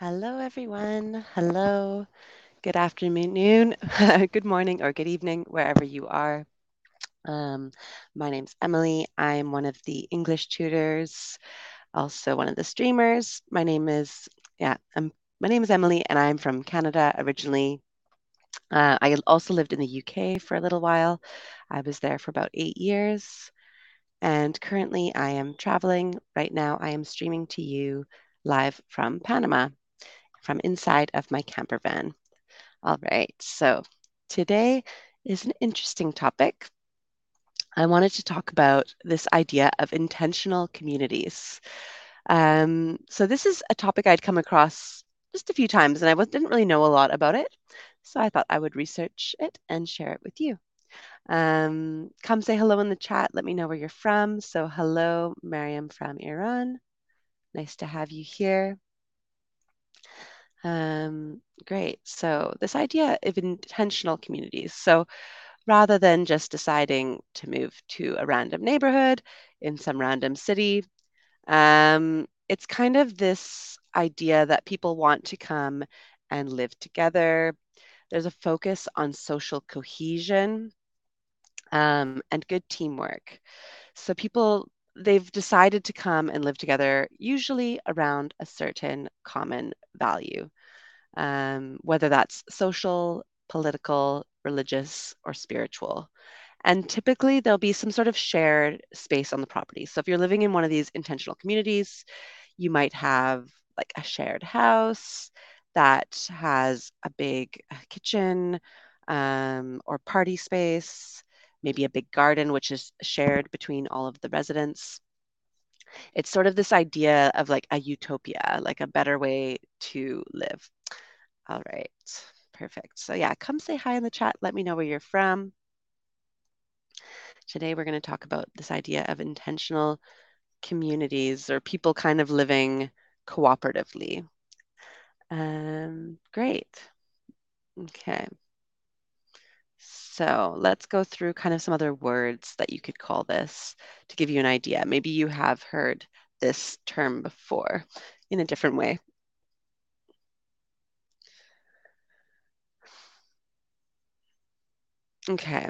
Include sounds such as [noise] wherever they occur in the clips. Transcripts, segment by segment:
Hello, everyone. Hello. Good afternoon, [laughs] good morning, or good evening, wherever you are. Um, my name's Emily. I'm one of the English tutors, also one of the streamers. My name is, yeah, I'm, my name is Emily, and I'm from Canada originally. Uh, I also lived in the UK for a little while. I was there for about eight years. And currently, I am traveling. Right now, I am streaming to you live from Panama from inside of my camper van. All right, so today is an interesting topic. I wanted to talk about this idea of intentional communities. Um, so, this is a topic I'd come across just a few times, and I didn't really know a lot about it. So, I thought I would research it and share it with you. Um, come say hello in the chat. Let me know where you're from. So, hello, Mariam from Iran. Nice to have you here. Um, great. So, this idea of intentional communities. So, rather than just deciding to move to a random neighborhood in some random city, um, it's kind of this idea that people want to come and live together. There's a focus on social cohesion um, and good teamwork. So, people they've decided to come and live together, usually around a certain common value, um, whether that's social, political, religious, or spiritual. And typically, there'll be some sort of shared space on the property. So, if you're living in one of these intentional communities, you might have like a shared house that has a big kitchen um, or party space maybe a big garden, which is shared between all of the residents. It's sort of this idea of like a utopia, like a better way to live. All right, perfect. So, yeah, come say hi in the chat. Let me know where you're from. Today, we're going to talk about this idea of intentional communities or people kind of living cooperatively. Um, great. Okay. So let's go through kind of some other words that you could call this to give you an idea. Maybe you have heard this term before in a different way. Okay,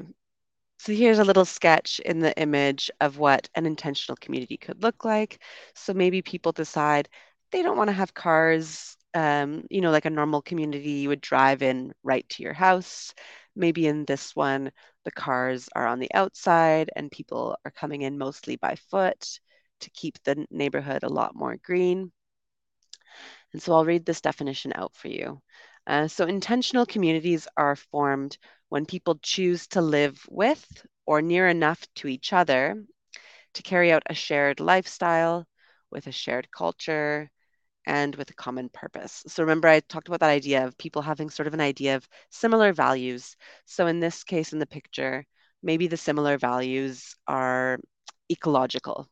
so here's a little sketch in the image of what an intentional community could look like. So maybe people decide they don't want to have cars, um, you know, like a normal community you would drive in right to your house. Maybe in this one, the cars are on the outside and people are coming in mostly by foot to keep the neighborhood a lot more green. And so I'll read this definition out for you. Uh, so intentional communities are formed when people choose to live with or near enough to each other to carry out a shared lifestyle with a shared culture and with a common purpose. So remember, I talked about that idea of people having sort of an idea of similar values. So in this case, in the picture, maybe the similar values are ecological.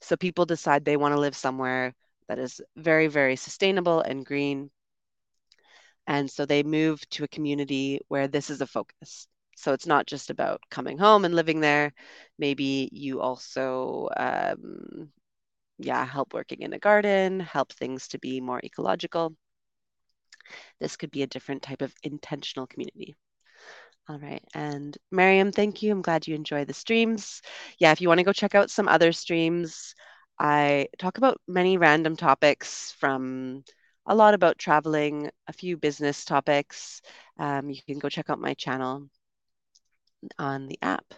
So people decide they want to live somewhere that is very, very sustainable and green. And so they move to a community where this is a focus. So it's not just about coming home and living there. Maybe you also um, yeah, help working in a garden, help things to be more ecological. This could be a different type of intentional community. All right. And Mariam, thank you. I'm glad you enjoy the streams. Yeah, if you want to go check out some other streams, I talk about many random topics from a lot about traveling, a few business topics. Um, you can go check out my channel on the app.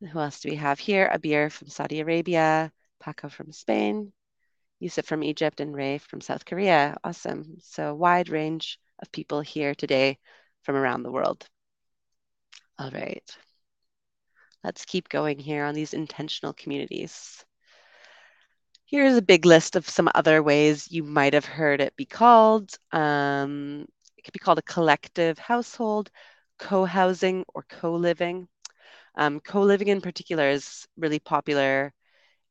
Who else do we have here? Abir from Saudi Arabia, Paco from Spain, Yusuf from Egypt, and Ray from South Korea. Awesome. So, wide range of people here today from around the world. All right. Let's keep going here on these intentional communities. Here's a big list of some other ways you might have heard it be called. Um, it could be called a collective household, co housing, or co living. Um, co living in particular is really popular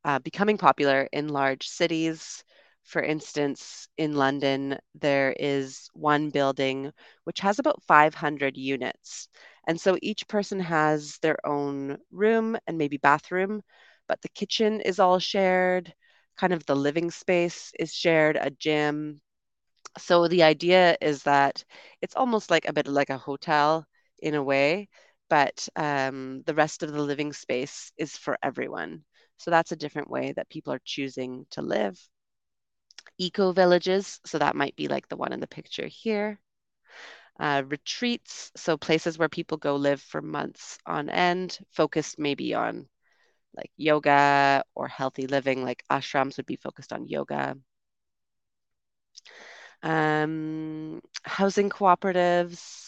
uh, becoming popular in large cities. For instance, in London, there is one building which has about 500 units. And so each person has their own room and maybe bathroom, but the kitchen is all shared. Kind of the living space is shared, a gym, So the idea is that it's almost like a bit like a hotel in a way, but um, the rest of the living space is for everyone. So that's a different way that people are choosing to live. Eco villages, so that might be like the one in the picture here. Uh, retreats, so places where people go live for months on end, focused maybe on like yoga or healthy living, like ashrams would be focused on yoga. Um, housing cooperatives,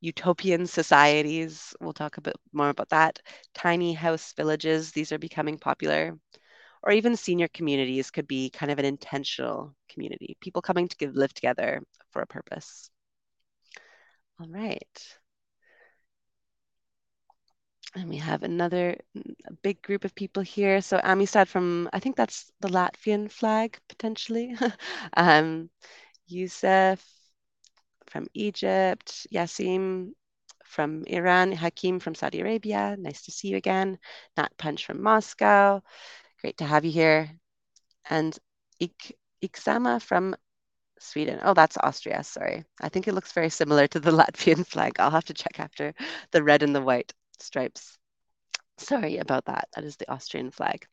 utopian societies, we'll talk a bit more about that. Tiny house villages, these are becoming popular. Or even senior communities could be kind of an intentional community, people coming to live together for a purpose. All right. And we have another big group of people here. So Amistad from, I think that's the Latvian flag, potentially. [laughs] um, Yusuf from Egypt, Yasim from Iran, Hakim from Saudi Arabia. Nice to see you again. Nat Punch from Moscow. Great to have you here. And Ik Iksama from Sweden. Oh, that's Austria. Sorry. I think it looks very similar to the [laughs] Latvian flag. I'll have to check after the red and the white stripes. Sorry about that. That is the Austrian flag.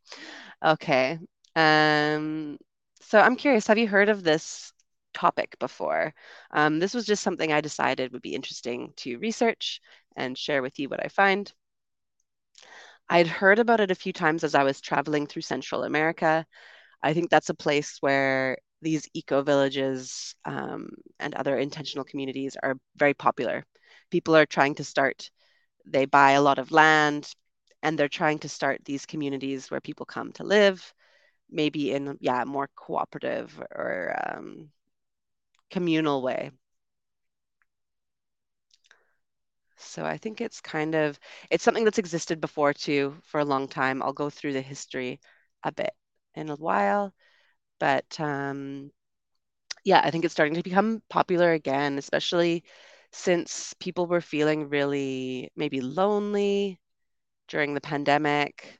Okay. Um, so I'm curious, have you heard of this topic before? Um, this was just something I decided would be interesting to research and share with you what I find. I'd heard about it a few times as I was traveling through Central America. I think that's a place where these eco villages um, and other intentional communities are very popular. People are trying to start, they buy a lot of land and they're trying to start these communities where people come to live, maybe in, yeah, more cooperative or um, communal way. So I think it's kind of it's something that's existed before too for a long time. I'll go through the history a bit in a while, but um, yeah, I think it's starting to become popular again, especially since people were feeling really maybe lonely during the pandemic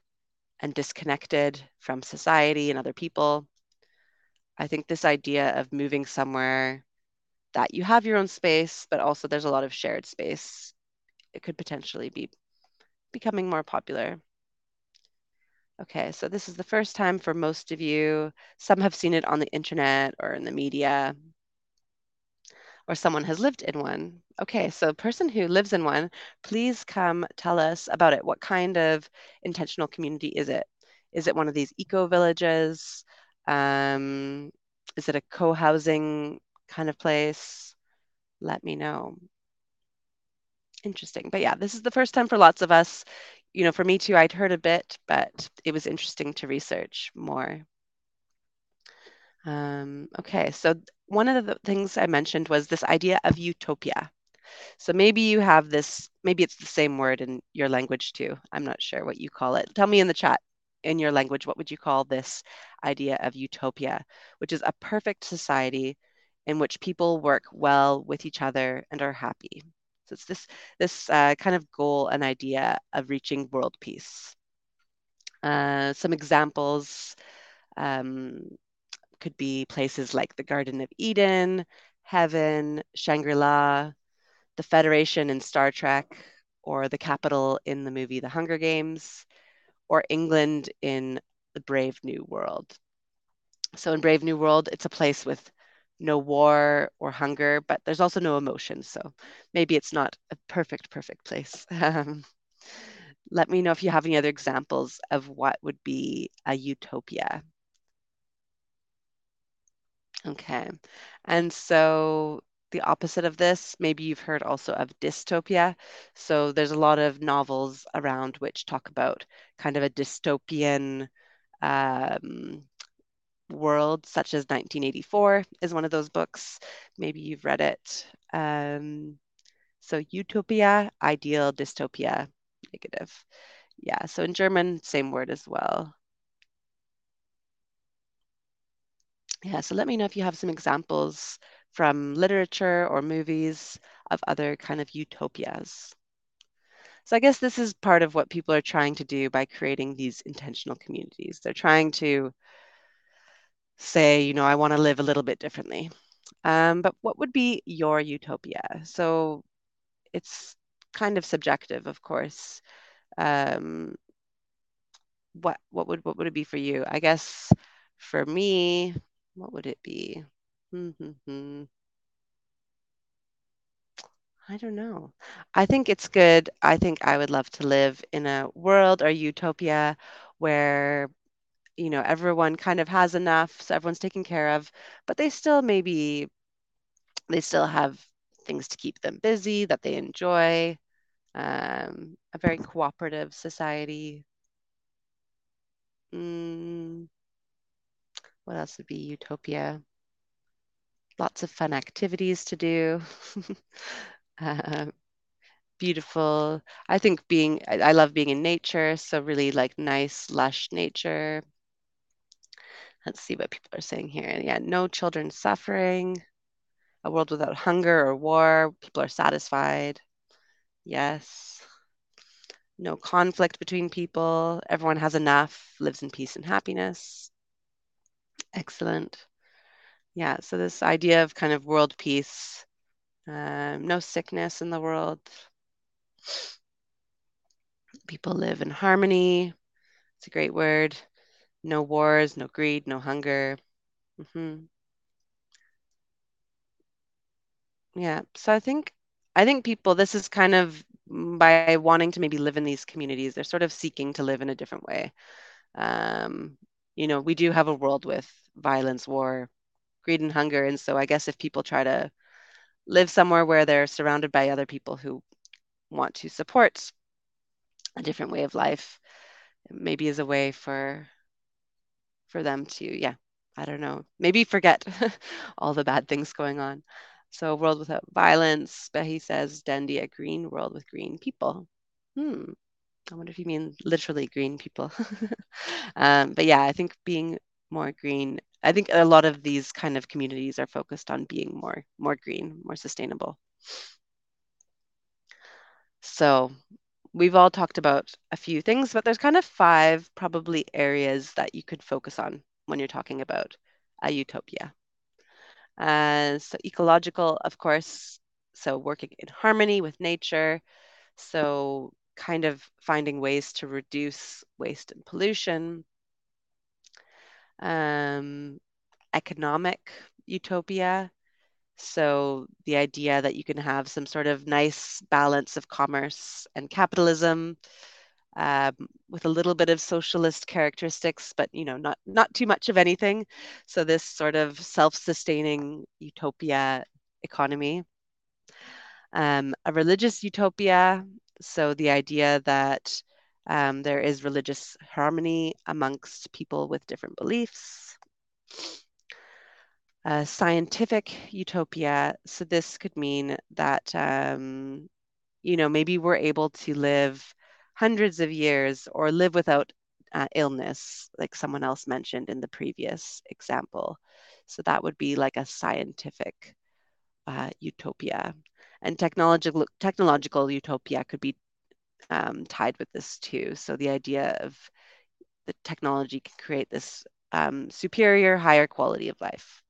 and disconnected from society and other people. I think this idea of moving somewhere that you have your own space, but also there's a lot of shared space, it could potentially be becoming more popular. Okay, so this is the first time for most of you. Some have seen it on the internet or in the media, or someone has lived in one. Okay, so person who lives in one, please come tell us about it. What kind of intentional community is it? Is it one of these eco villages? Um, is it a co-housing kind of place? Let me know. Interesting. But yeah, this is the first time for lots of us. You know, for me too, I'd heard a bit, but it was interesting to research more. Um, okay, so one of the things I mentioned was this idea of utopia. So maybe you have this, maybe it's the same word in your language too. I'm not sure what you call it. Tell me in the chat in your language, what would you call this idea of utopia, which is a perfect society in which people work well with each other and are happy. So it's this this uh, kind of goal and idea of reaching world peace. Uh, some examples um, could be places like the Garden of Eden, Heaven, Shangri-La, the Federation in Star Trek, or the Capitol in the movie The Hunger Games, or England in The Brave New World. So in Brave New World, it's a place with no war or hunger, but there's also no emotion. So maybe it's not a perfect, perfect place. [laughs] Um, let me know if you have any other examples of what would be a utopia. Okay. And so the opposite of this, maybe you've heard also of dystopia. So there's a lot of novels around which talk about kind of a dystopian um, world, such as 1984 is one of those books. Maybe you've read it. Um, so utopia, ideal, dystopia, negative. Yeah, so in German, same word as well. Yeah, so let me know if you have some examples from literature or movies of other kind of utopias. So I guess this is part of what people are trying to do by creating these intentional communities. They're trying to say, you know, I want to live a little bit differently. Um, but what would be your utopia? So it's kind of subjective, of course. Um, what what would what would it be for you? I guess for me, what would it be? Mm-hmm. I don't know. I think it's good. I think I would love to live in a world or utopia where, you know, everyone kind of has enough, so everyone's taken care of, but they still maybe they still have things to keep them busy that they enjoy. Um, a very cooperative society. Mm, what else would be utopia? Lots of fun activities to do. [laughs] uh, beautiful. I think being, I, I love being in nature, so really like nice, lush nature. Let's see what people are saying here. Yeah, no children suffering, a world without hunger or war. People are satisfied. Yes. No conflict between people. Everyone has enough, lives in peace and happiness. Excellent. Yeah, so this idea of kind of world peace, um, no sickness in the world. People live in harmony. It's a great word. No wars, no greed, no hunger. hmm Yeah. So I think I think people, this is kind of by wanting to maybe live in these communities, they're sort of seeking to live in a different way. Um, you know, we do have a world with violence, war, greed, and hunger. And so I guess if people try to live somewhere where they're surrounded by other people who want to support a different way of life, maybe is a way for for them to, yeah, I don't know, maybe forget [laughs] all the bad things going on. So world without violence, but he says Dendi, a green world with green people. Hmm. I wonder if you mean literally green people. [laughs] um, but yeah, I think being more green. I think a lot of these kind of communities are focused on being more more green, more sustainable. So we've all talked about a few things, but there's kind of five probably areas that you could focus on when you're talking about a utopia. Uh, so ecological, of course, so working in harmony with nature. So kind of finding ways to reduce waste and pollution. Um, economic utopia. So the idea that you can have some sort of nice balance of commerce and capitalism um, with a little bit of socialist characteristics, but you know, not not too much of anything. So this sort of self-sustaining utopia economy. Um, a religious utopia. So the idea that um, there is religious harmony amongst people with different beliefs. Scientific utopia. So this could mean that um, you know maybe we're able to live hundreds of years or live without uh, illness, like someone else mentioned in the previous example. So that would be like a scientific uh, utopia. And technological technological utopia could be um, tied with this too. So the idea of the technology can create this um, superior, higher quality of life.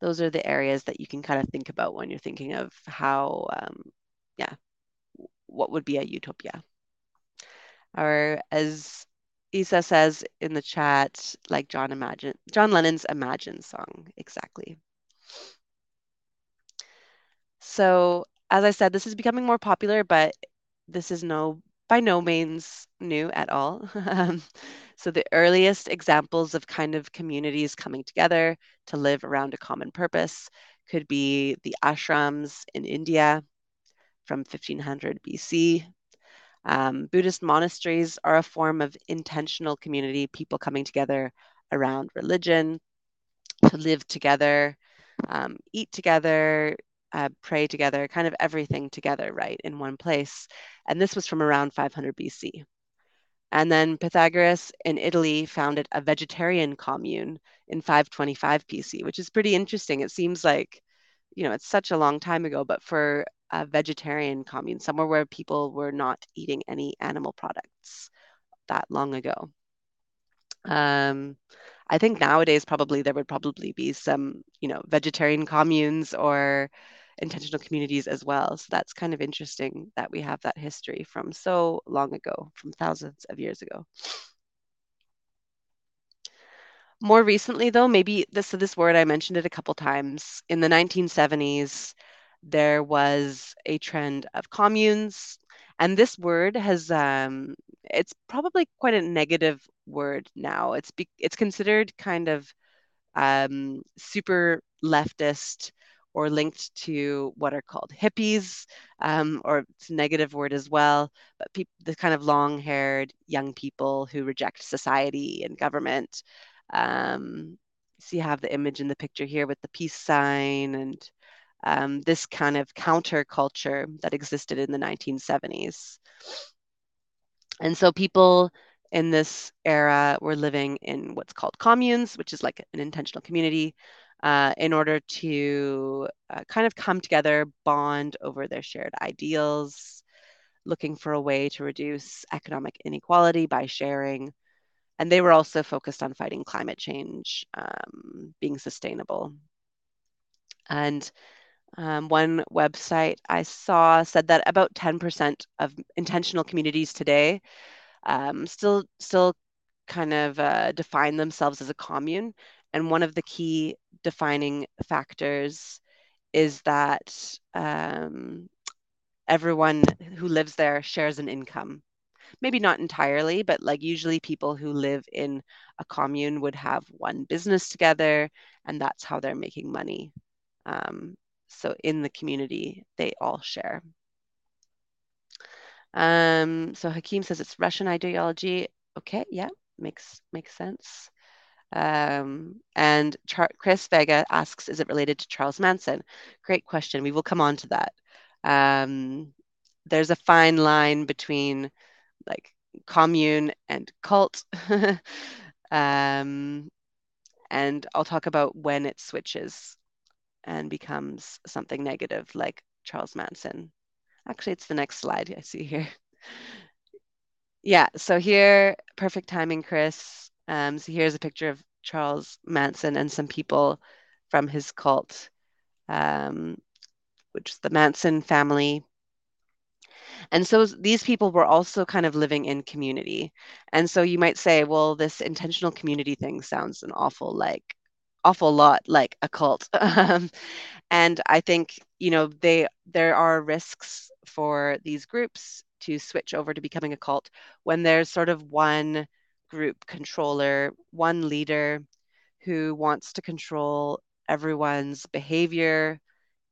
Those are the areas that you can kind of think about when you're thinking of how, um, yeah, what would be a utopia. Or as Isa says in the chat, like John Imagine, John Lennon's Imagine song, exactly. So as I said, this is becoming more popular, but this is no by no means new at all. [laughs] Um, so the earliest examples of kind of communities coming together to live around a common purpose could be the ashrams in India from 1500 BC. Um, Buddhist monasteries are a form of intentional community, people coming together around religion to live together, um, eat together, uh, pray together, kind of everything together, right, in one place. And this was from around 500 BC. And then Pythagoras in Italy founded a vegetarian commune in 525 BC, which is pretty interesting. It seems like, you know, it's such a long time ago, but for a vegetarian commune, somewhere where people were not eating any animal products that long ago. Um, I think nowadays probably there would probably be some, you know, vegetarian communes or intentional communities as well. So that's kind of interesting that we have that history from so long ago, from thousands of years ago. More recently, though, maybe this this word I mentioned it a couple times. In the 1970s, there was a trend of communes, and this word has um, it's probably quite a negative word now. It's be, it's considered kind of um, super leftist or linked to what are called hippies, um, or it's a negative word as well. But pe- the kind of long-haired young people who reject society and government. Um, so you have the image in the picture here with the peace sign and um, this kind of counterculture that existed in the 1970s. And so people in this era were living in what's called communes, which is like an intentional community, uh, in order to uh, kind of come together, bond over their shared ideals, looking for a way to reduce economic inequality by sharing. And they were also focused on fighting climate change, um, being sustainable. And um, one website I saw said that about 10% of intentional communities today um, still still kind of uh, define themselves as a commune. And one of the key defining factors is that um, everyone who lives there shares an income. Maybe not entirely, but like usually people who live in a commune would have one business together, and that's how they're making money. Um, so in the community, they all share. Um, so Hakeem says it's Russian ideology. Okay, yeah, makes makes sense. Um, and Char- Chris Vega asks, is it related to Charles Manson? Great question. We will come on to that. Um, there's a fine line between like commune and cult. [laughs] um, and I'll talk about when it switches and becomes something negative like Charles Manson. Actually, it's the next slide I see here. [laughs] Yeah, so here, perfect timing, Chris. Um, so here's a picture of Charles Manson and some people from his cult, um, which is the Manson family. And so these people were also kind of living in community. And so you might say, well, this intentional community thing sounds an awful like awful lot like a cult. [laughs] Um, and I think, you know, they there are risks for these groups to switch over to becoming a cult when there's sort of one group controller, one leader who wants to control everyone's behavior,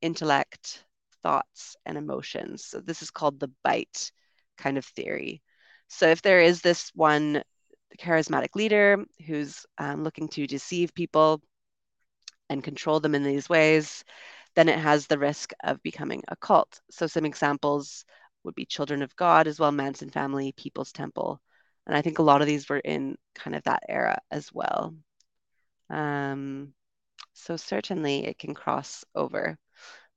intellect, thoughts, and emotions. So this is called the BITE kind of theory. So if there is this one charismatic leader who's um, looking to deceive people and control them in these ways, then it has the risk of becoming a cult. So some examples would be Children of God as well, Manson Family, People's Temple. And I think a lot of these were in kind of that era as well. Um, so certainly it can cross over,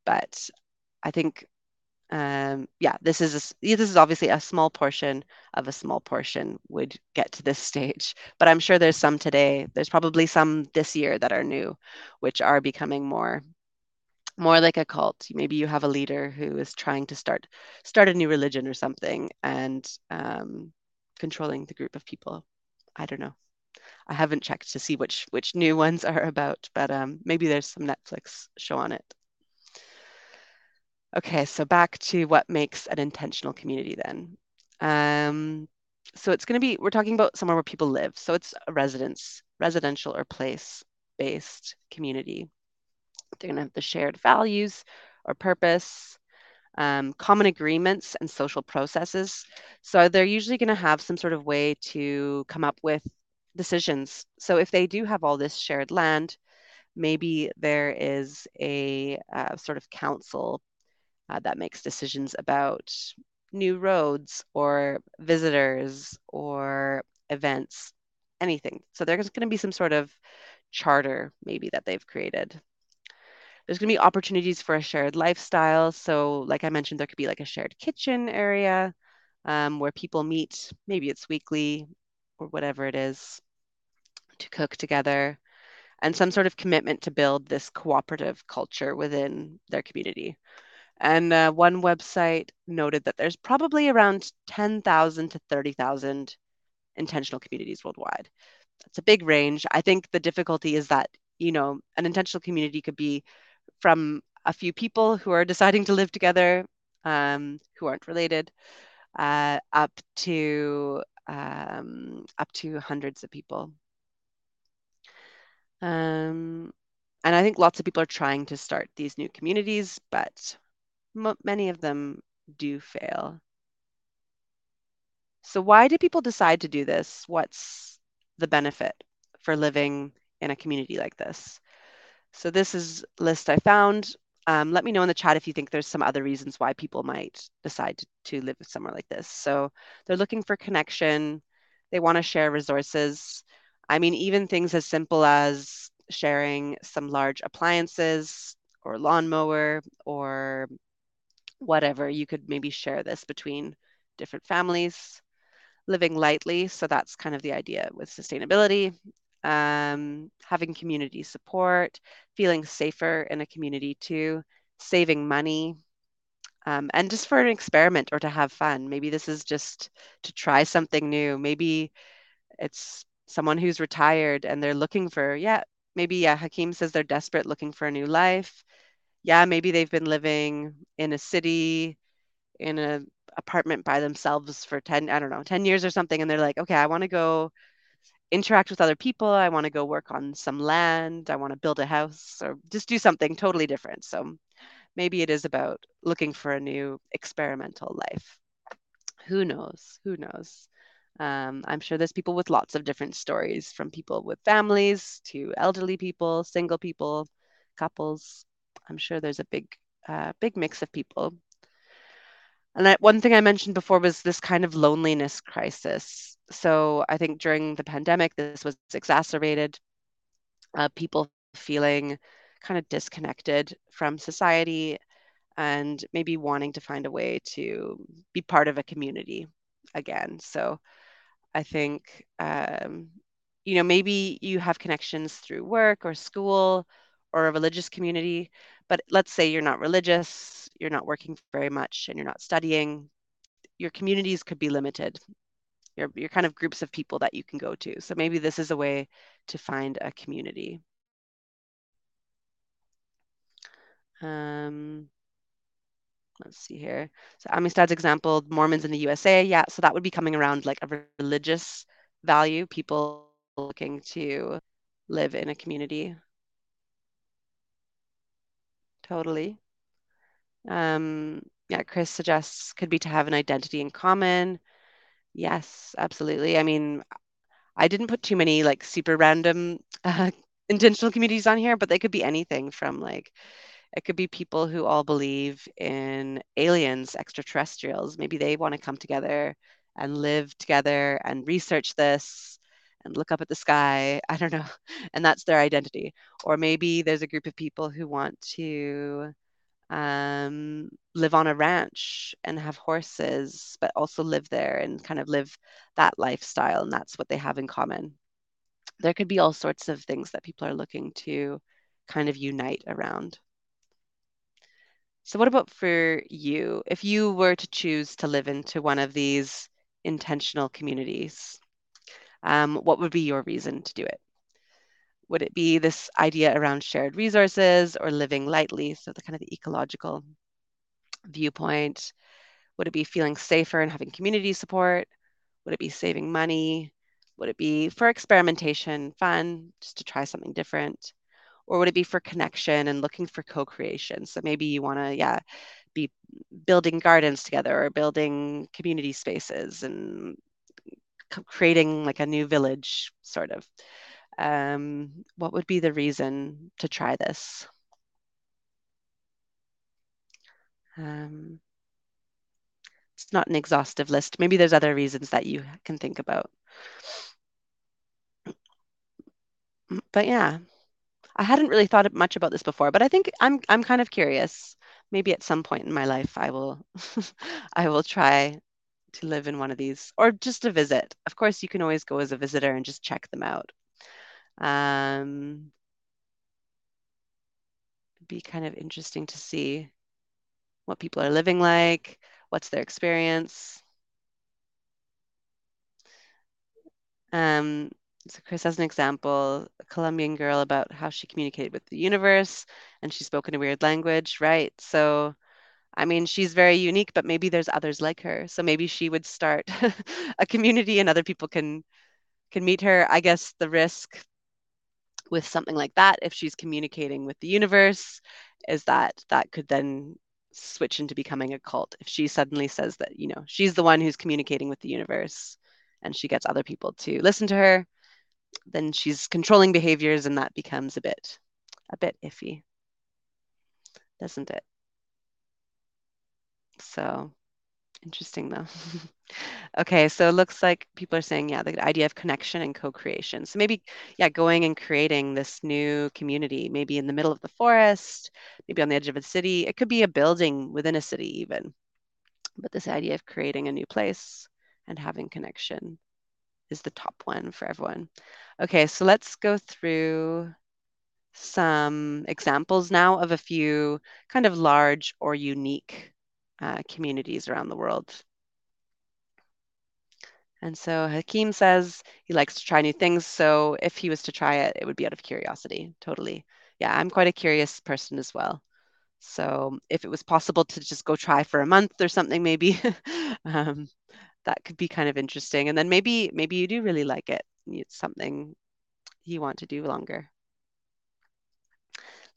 but I think, um, yeah, this is a, this is obviously a small portion of a small portion would get to this [laughs] stage, but I'm sure there's some today. There's probably some this year that are new, which are becoming more more like a cult. Maybe you have a leader who is trying to start start a new religion or something and um, controlling the group of people. I don't know. I haven't checked to see which which new ones are about, but um, maybe there's some Netflix show on it. Okay, so back to what makes an intentional community then. Um, so it's going to be we're talking about somewhere where people live. So it's a residence, residential or place-based community. They're going to have the shared values or purpose, um, common agreements, and social processes. So they're usually going to have some sort of way to come up with decisions. So if they do have all this shared land, maybe there is a uh, sort of council uh, that makes decisions about new roads or visitors or events, anything. So there's going to be some sort of charter maybe that they've created. There's going to be opportunities for a shared lifestyle. So, like I mentioned, there could be like a shared kitchen area um, where people meet. Maybe it's weekly or whatever it is. to cook together, and some sort of commitment to build this cooperative culture within their community. And uh, one website noted that there's probably around 10,000 to 30,000 intentional communities worldwide. That's a big range. I think the difficulty is that, you know, an intentional community could be from a few people who are deciding to live together um, who aren't related uh, up to um, up to hundreds of people. Um, and I think lots of people are trying to start these new communities, but many of them do fail. So, why do people decide to do this? What's the benefit for living in a community like this? So, this is list I found. Um, let me know in the chat if you think there's some other reasons why people might decide to, to live somewhere like this. So, they're looking for connection, they want to share resources. I mean, even things as simple as sharing some large appliances or lawnmower or whatever. You could maybe share this between different families. Living lightly, so that's kind of the idea with sustainability. Um, having community support, feeling safer in a community too, saving money, um, and just for an experiment or to have fun. Maybe this is just to try something new. Maybe it's someone who's retired and they're looking for, yeah, maybe yeah, Hakeem says they're desperate looking for a new life yeah, maybe they've been living in a city in an apartment by themselves for 10, I don't know, 10 years or something. And they're like, okay, I want to go interact with other people. I want to go work on some land. I want to build a house or just do something totally different. So maybe it is about looking for a new experimental life. Who knows? Who knows? Um, I'm sure there's people with lots of different stories from people with families to elderly people, single people, couples. I'm sure there's a big, uh, big mix of people. And I, one thing I mentioned before was this kind of loneliness crisis. So I think during the pandemic, this was exacerbated. Uh, people feeling kind of disconnected from society and maybe wanting to find a way to be part of a community again. So I think, um, you know, maybe you have connections through work or school or a religious community, but let's say you're not religious, you're not working very much, and you're not studying, your communities could be limited. Your, your kind of groups of people that you can go to. So maybe this is a way to find a community. Um, let's see here. So Amistad's example, Mormons in the USA. Yeah, so that would be coming around like a religious value, people looking to live in a community. Totally. Um, yeah, Chris suggests could be to have an identity in common. Yes, absolutely. I mean, I didn't put too many like super random [laughs] uh, intentional communities on here, but they could be anything from like it could be people who all believe in aliens, extraterrestrials. Maybe they want to come together and live together and research this and look up at the sky. I don't know. [laughs] And that's their identity. Or maybe there's a group of people who want to um, live on a ranch and have horses, but also live there and kind of live that lifestyle. And that's what they have in common. There could be all sorts of things that people are looking to kind of unite around. So, what about for you? If you were to choose to live into one of these intentional communities, um, what would be your reason to do it? Would it be this idea around shared resources or living lightly? So, the kind of the ecological viewpoint. Would it be feeling safer and having community support? Would it be saving money? Would it be for experimentation, fun, just to try something different? Or would it be for connection and looking for co creation? So maybe you want to, yeah, be building gardens together or building community spaces and creating like a new village, sort of. Um, what would be the reason to try this? Um, it's not an exhaustive list. Maybe there's other reasons that you can think about. But yeah, I hadn't really thought much about this before, but I think I'm I'm kind of curious. Maybe at some point in my life I will [laughs] I will try to live in one of these or just to visit. Of course, you can always go as a visitor and just check them out. Um, it'd be kind of interesting to see what people are living like, what's their experience. Um, so Chris has an example, a Colombian girl about how she communicated with the universe and she spoke in a weird language, right? So, I mean, she's very unique, but maybe there's others like her. So maybe she would start [laughs] a community and other people can can meet her. I guess the risk with something like that, if she's communicating with the universe, is that that could then switch into becoming a cult. If she suddenly says that, you know, she's the one who's communicating with the universe and she gets other people to listen to her, then she's controlling behaviors and that becomes a bit a bit iffy. Doesn't it? So interesting though. [laughs] Okay, so it looks like people are saying, yeah, the idea of connection and co-creation. So maybe, yeah, going and creating this new community, maybe in the middle of the forest, maybe on the edge of a city. It could be a building within a city, even. But this idea of creating a new place and having connection is the top one for everyone. Okay, so let's go through some examples now of a few kind of large or unique uh, communities around the world. And so Hakeem says he likes to try new things. So if he was to try it, it would be out of curiosity. Totally. Yeah, I'm quite a curious person as well. So if it was possible to just go try for a month or something, maybe [laughs] um, that could be kind of interesting. And then maybe maybe you do really like it. It's something you want to do longer.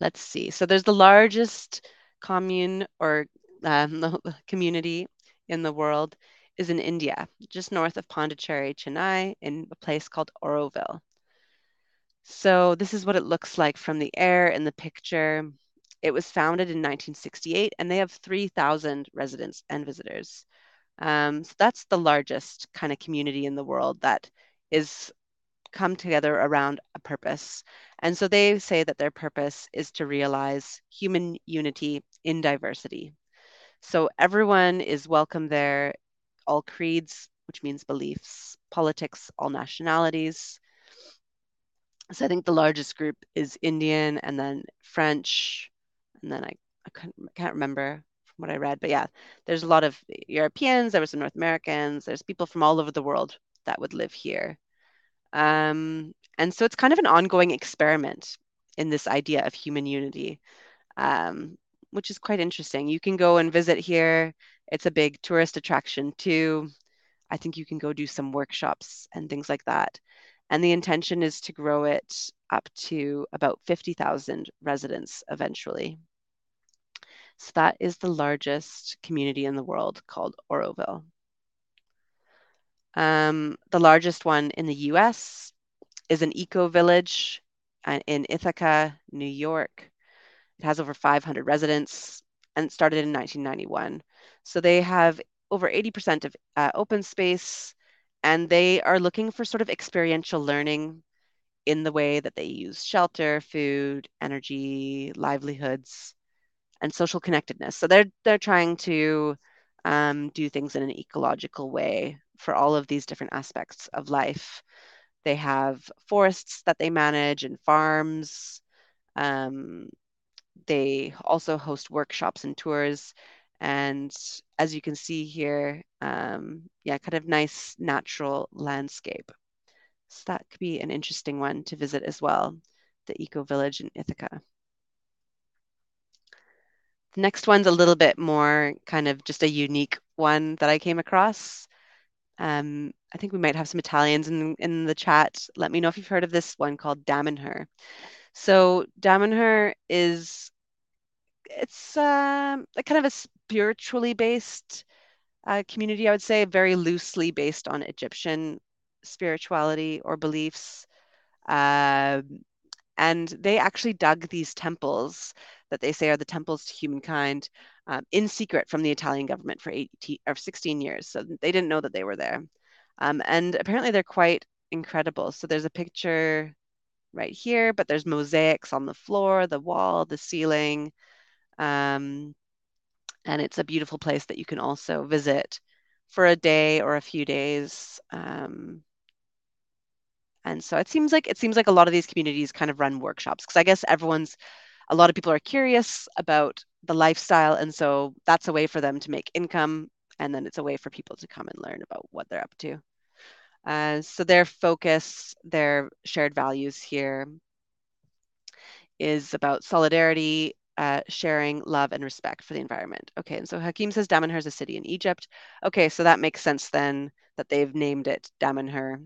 Let's see. So there's the largest commune or um, [laughs] community in the world is in India, just north of Pondicherry, Chennai, in a place called Auroville. So this is what it looks like from the air in the picture. It was founded in 1968 and they have 3,000 residents and visitors. Um, so that's the largest kind of community in the world that is come together around a purpose. And so they say that their purpose is to realize human unity in diversity. So everyone is welcome there, all creeds, which means beliefs, politics, all nationalities. So I think the largest group is Indian and then French, and then I, I can't, remember from what I read, but yeah, there's a lot of Europeans, there were some North Americans, there's people from all over the world that would live here. Um, and so it's kind of an ongoing experiment in this idea of human unity, um, which is quite interesting. You can go and visit here. It's a big tourist attraction too. I think you can go do some workshops and things like that. And the intention is to grow it up to about 50,000 residents eventually. So that is the largest community in the world called Auroville. Um, the largest one in the US is an eco village uh, in Ithaca, New York. It has over 500 residents and started in 1991. So they have over 80% of uh, open space and they are looking for sort of experiential learning in the way that they use shelter, food, energy, livelihoods, and social connectedness. So they're they're trying to um, do things in an ecological way for all of these different aspects of life. They have forests that they manage and farms. Um, they also host workshops and tours. And as you can see here, um, yeah, kind of nice natural landscape. So that could be an interesting one to visit as well, the Eco Village in Ithaca. The next one's a little bit more kind of just a unique one that I came across. Um, I think we might have some Italians in, in the chat. Let me know if you've heard of this one called Damanhur. So Damanhur is it's um, a kind of a spiritually based uh, community, I would say, very loosely based on Egyptian spirituality or beliefs. Uh, and they actually dug these temples that they say are the temples to humankind um, in secret from the Italian government for 18 or 16 years. So they didn't know that they were there. Um, and apparently they're quite incredible. So there's a picture right here, but there's mosaics on the floor, the wall, the ceiling. Um, and it's a beautiful place that you can also visit for a day or a few days. Um, And so it seems like it seems like a lot of these communities kind of run workshops because I guess everyone's a lot of people are curious about the lifestyle and so that's a way for them to make income and then it's a way for people to come and learn about what they're up to. Uh, so their focus, their shared values here is about solidarity, uh, sharing, love, and respect for the environment. Okay, and so Hakim says Damanhur is a city in Egypt. Okay, so that makes sense then that they've named it Damanhur,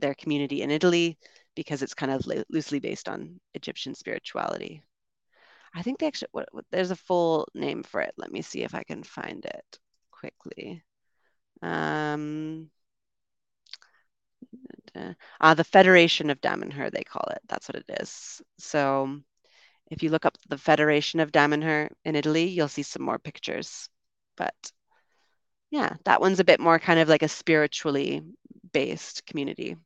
their community in Italy, because it's kind of loosely based on Egyptian spirituality. I think they actually, what, what, there's a full name for it. Let me see if I can find it quickly. Um, uh, the Federation of Damanhur, they call it. That's what it is. So if you look up the Federation of Damanhur in Italy, you'll see some more pictures. But yeah, that one's a bit more kind of like a spiritually based community.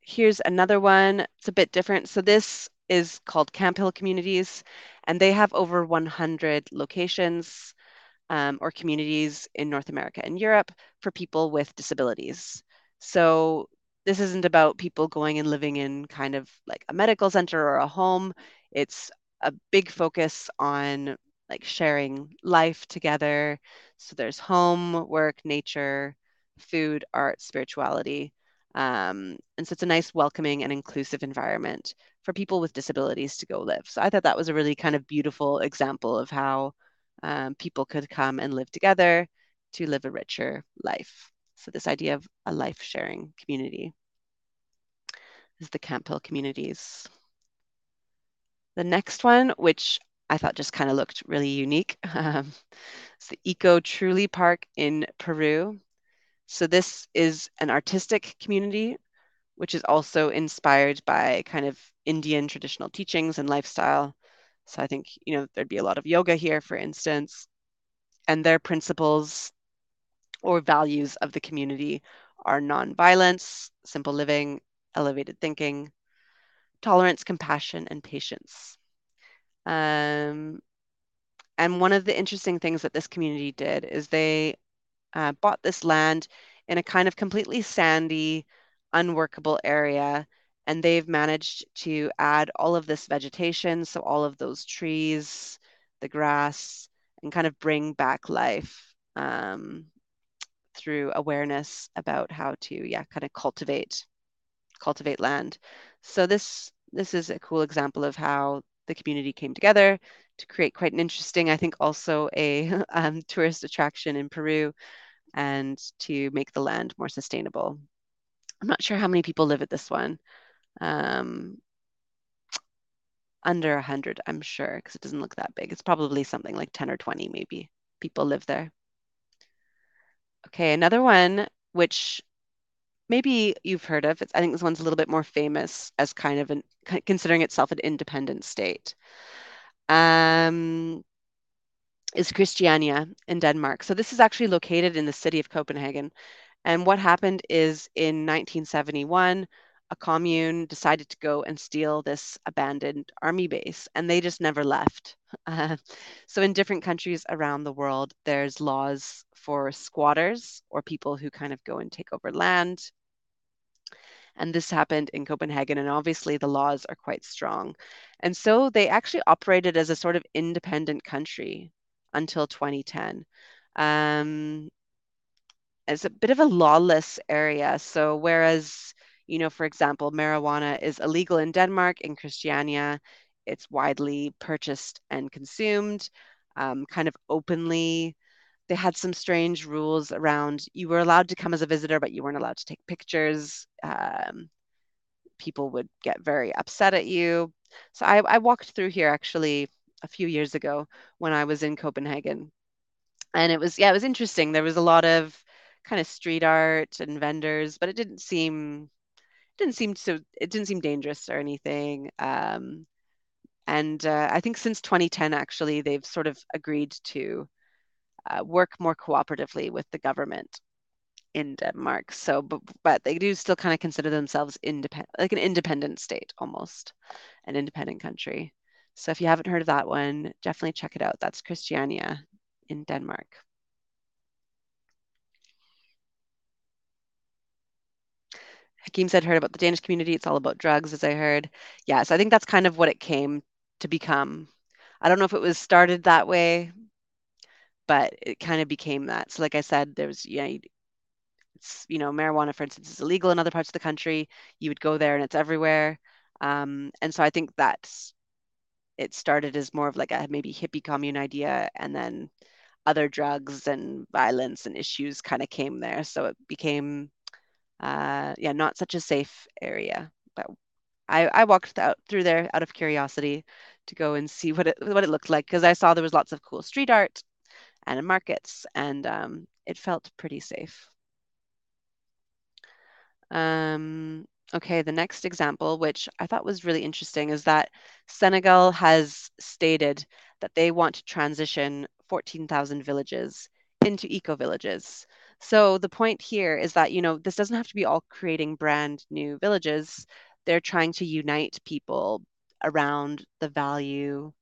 Here's another one. It's a bit different. So this is called Camphill Communities, and they have over 100 locations um, or communities in North America and Europe for people with disabilities. So this isn't about people going and living in kind of like a medical center or a home. It's a big focus on like sharing life together. So there's home, work, nature, food, art, spirituality. Um, and so it's a nice, welcoming, and inclusive environment for people with disabilities to go live. So I thought that was a really kind of beautiful example of how um, people could come and live together to live a richer life. So this idea of a life sharing community is the Camphill communities. The next one, which I thought just kind of looked really unique, [laughs] um, the Eco Truly Park in Peru. So this is an artistic community, which is also inspired by kind of Indian traditional teachings and lifestyle. So I think, you know, there'd be a lot of yoga here, for instance, and their principles or values of the community are nonviolence, simple living, elevated thinking, tolerance, compassion, and patience. Um, and one of the interesting things that this community did is they uh, bought this land in a kind of completely sandy, unworkable area and they've managed to add all of this vegetation, so all of those trees, the grass, and kind of bring back life um, through awareness about how to, yeah, kind of cultivate cultivate land. So this this is a cool example of how the community came together to create quite an interesting, I think, also a [laughs] um, tourist attraction in Peru, and to make the land more sustainable. I'm not sure how many people live at this one um, under 100, I'm sure, because it doesn't look that big. It's probably something like 10 or 20, maybe, people live there. Okay, another one, which maybe you've heard of. It's, I think this one's a little bit more famous as kind of an, considering itself an independent state. Um, is Christiania in Denmark. So this is actually located in the city of Copenhagen. And what happened is in 1971, a commune decided to go and steal this abandoned army base, and they just never left. Uh, [laughs] so, in different countries around the world, there's laws for squatters or people who kind of go and take over land. And this happened in Copenhagen, and obviously the laws are quite strong. And so they actually operated as a sort of independent country until 2010. Um, it's a bit of a lawless area. So, whereas you know, for example, marijuana is illegal in Denmark. In Christiania, it's widely purchased and consumed, um, kind of openly. They had some strange rules around you were allowed to come as a visitor, but you weren't allowed to take pictures. Um, people would get very upset at you. So I, I walked through here actually a few years ago when I was in Copenhagen. And it was, yeah, it was interesting. There was a lot of kind of street art and vendors, but it didn't seem didn't seem so it didn't seem dangerous or anything um, and uh, i think since 2010 actually they've sort of agreed to uh, work more cooperatively with the government in denmark. So but, but they do still kind of consider themselves independent like an independent state almost an independent country. So if you haven't heard of that one definitely check it out. That's christiania in denmark Hakeem said heard about the Danish community. It's all about drugs, as I heard. Yeah, so I think that's kind of what it came to become. I don't know if it was started that way, but it kind of became that. So, like I said, there was yeah, it's you know marijuana, for instance, is illegal in other parts of the country. You would go there and it's everywhere. Um, and so I think that's it started as more of like a maybe hippie commune idea, and then other drugs and violence and issues kind of came there. So it became uh, yeah, not such a safe area. But I, I walked out through there out of curiosity to go and see what it what it looked like because I saw there was lots of cool street art and markets, and um, it felt pretty safe. Um, okay, the next example, which I thought was really interesting, is that Senegal has stated that they want to transition 14,000 villages into eco villages. So the point here is that, you know, this doesn't have to be all creating brand new villages. They're trying to unite people around the value,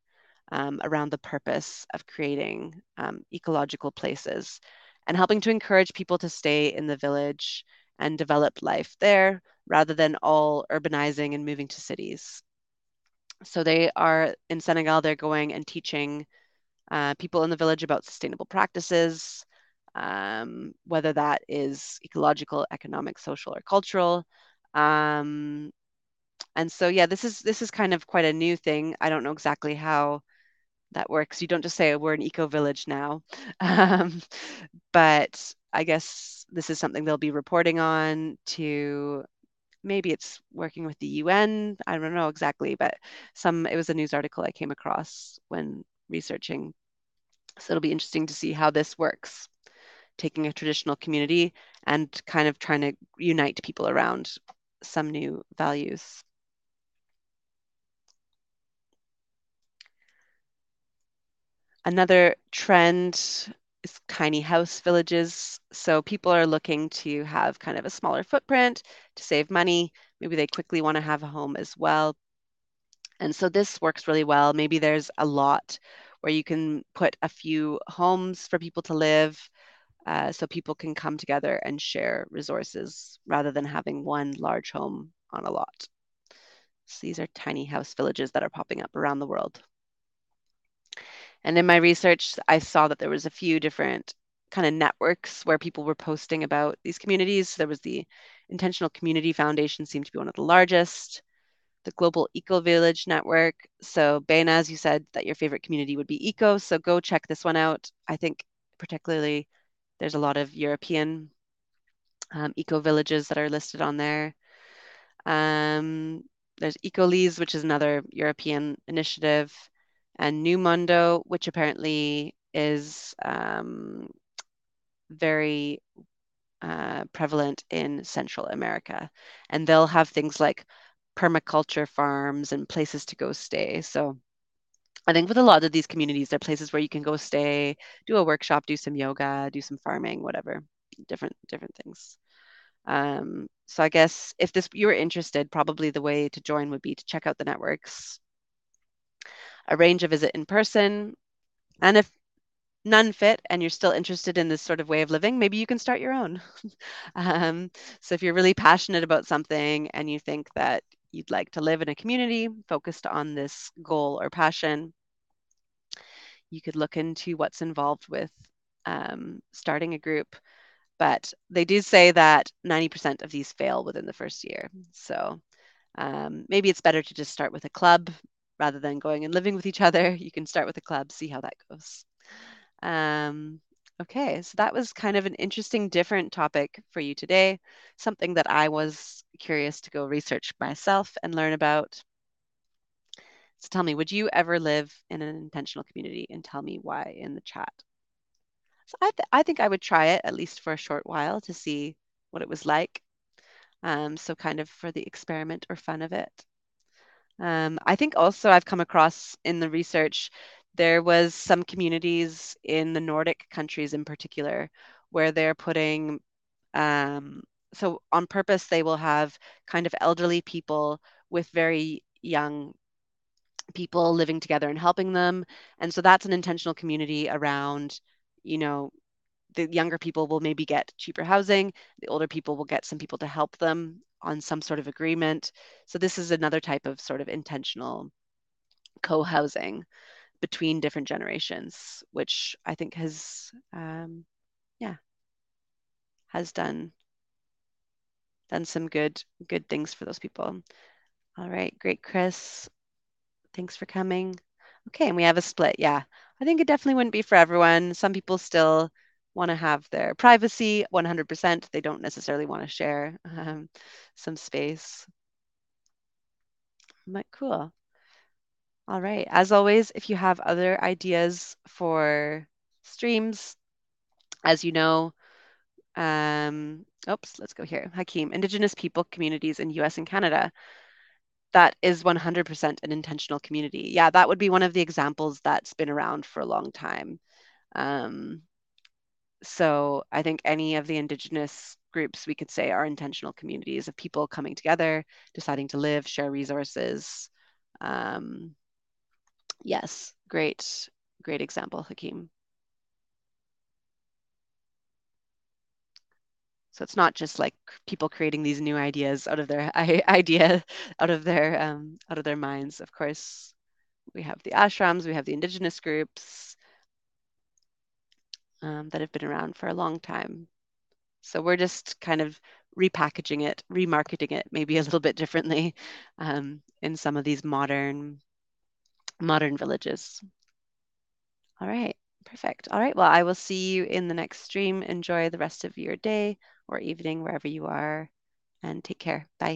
um, around the purpose of creating um, ecological places and helping to encourage people to stay in the village and develop life there rather than all urbanizing and moving to cities. So they are in Senegal, they're going and teaching uh, people in the village about sustainable practices, um, whether that is ecological, economic, social, or cultural. Um, and so, yeah, this is this is kind of quite a new thing. I don't know exactly how that works. You don't just say we're an eco village now, [laughs] um, but I guess this is something they'll be reporting on to. Maybe it's working with the UN. I don't know exactly, but some it was a news article I came across when researching. So it'll be interesting to see how this works taking a traditional community and kind of trying to unite people around some new values. Another trend is tiny house villages. So people are looking to have kind of a smaller footprint to save money. Maybe they quickly want to have a home as well. And so this works really well. Maybe there's a lot where you can put a few homes for people to live uh, so people can come together and share resources rather than having one large home on a lot. So these are tiny house villages that are popping up around the world. And in my research, I saw that there was a few different kind of networks where people were posting about these communities. There was the Intentional Community Foundation seemed to be one of the largest, the Global Eco Village Network. So Baina, as you said, that your favorite community would be eco. So go check this one out. I think particularly there's a lot of European um, eco villages that are listed on there. Um, there's Ecolise, which is another European initiative, and New Mundo, which apparently is um, very uh, prevalent in Central America. And they'll have things like permaculture farms and places to go stay. So I think with a lot of these communities, they're places where you can go stay, do a workshop, do some yoga, do some farming, whatever, different different things. Um, so I guess if this you were interested, probably the way to join would be to check out the networks, arrange a visit in person, and if none fit and you're still interested in this sort of way of living, maybe you can start your own. [laughs] um, so if you're really passionate about something and you think that you'd like to live in a community focused on this goal or passion, you could look into what's involved with um, starting a group. But they do say that 90% of these fail within the first year. So um, maybe it's better to just start with a club rather than going and living with each other. You can start with a club, see how that goes. Um, okay, so that was kind of an interesting, different topic for you today, something that I was curious to go research myself and learn about. So tell me, would you ever live in an intentional community and tell me why in the chat? So I, th I think I would try it at least for a short while to see what it was like. Um, so kind of for the experiment or fun of it. Um, I think also I've come across in the research there was some communities in the Nordic countries in particular where they're putting um, so on purpose they will have kind of elderly people with very young people living together and helping them and so that's an intentional community around you know the younger people will maybe get cheaper housing, the older people will get some people to help them on some sort of agreement. So this is another type of sort of intentional co-housing between different generations, which I think has, um, yeah, has done done some good good things for those people. All right, great, Chris. Thanks for coming. Okay, and we have a split. Yeah, I think it definitely wouldn't be for everyone. Some people still want to have their privacy 100%. They don't necessarily want to share um, some space. But cool. All right. As always, if you have other ideas for streams, as you know, um, oops, let's go here. Hakeem, Indigenous people communities in US and Canada. That is 100% an intentional community. Yeah, that would be one of the examples that's been around for a long time. Um, so I think any of the Indigenous groups we could say are intentional communities of people coming together, deciding to live, share resources. Um, yes, great, great example, Hakeem. So it's not just like people creating these new ideas out of their [laughs] idea, out of their um, out of their minds. Of course, we have the ashrams, we have the indigenous groups um, that have been around for a long time. So we're just kind of repackaging it, remarketing it, maybe a little bit differently um, in some of these modern modern villages. All right, perfect. All right, well, I will see you in the next stream. Enjoy the rest of your day or evening, wherever you are, and take care. Bye.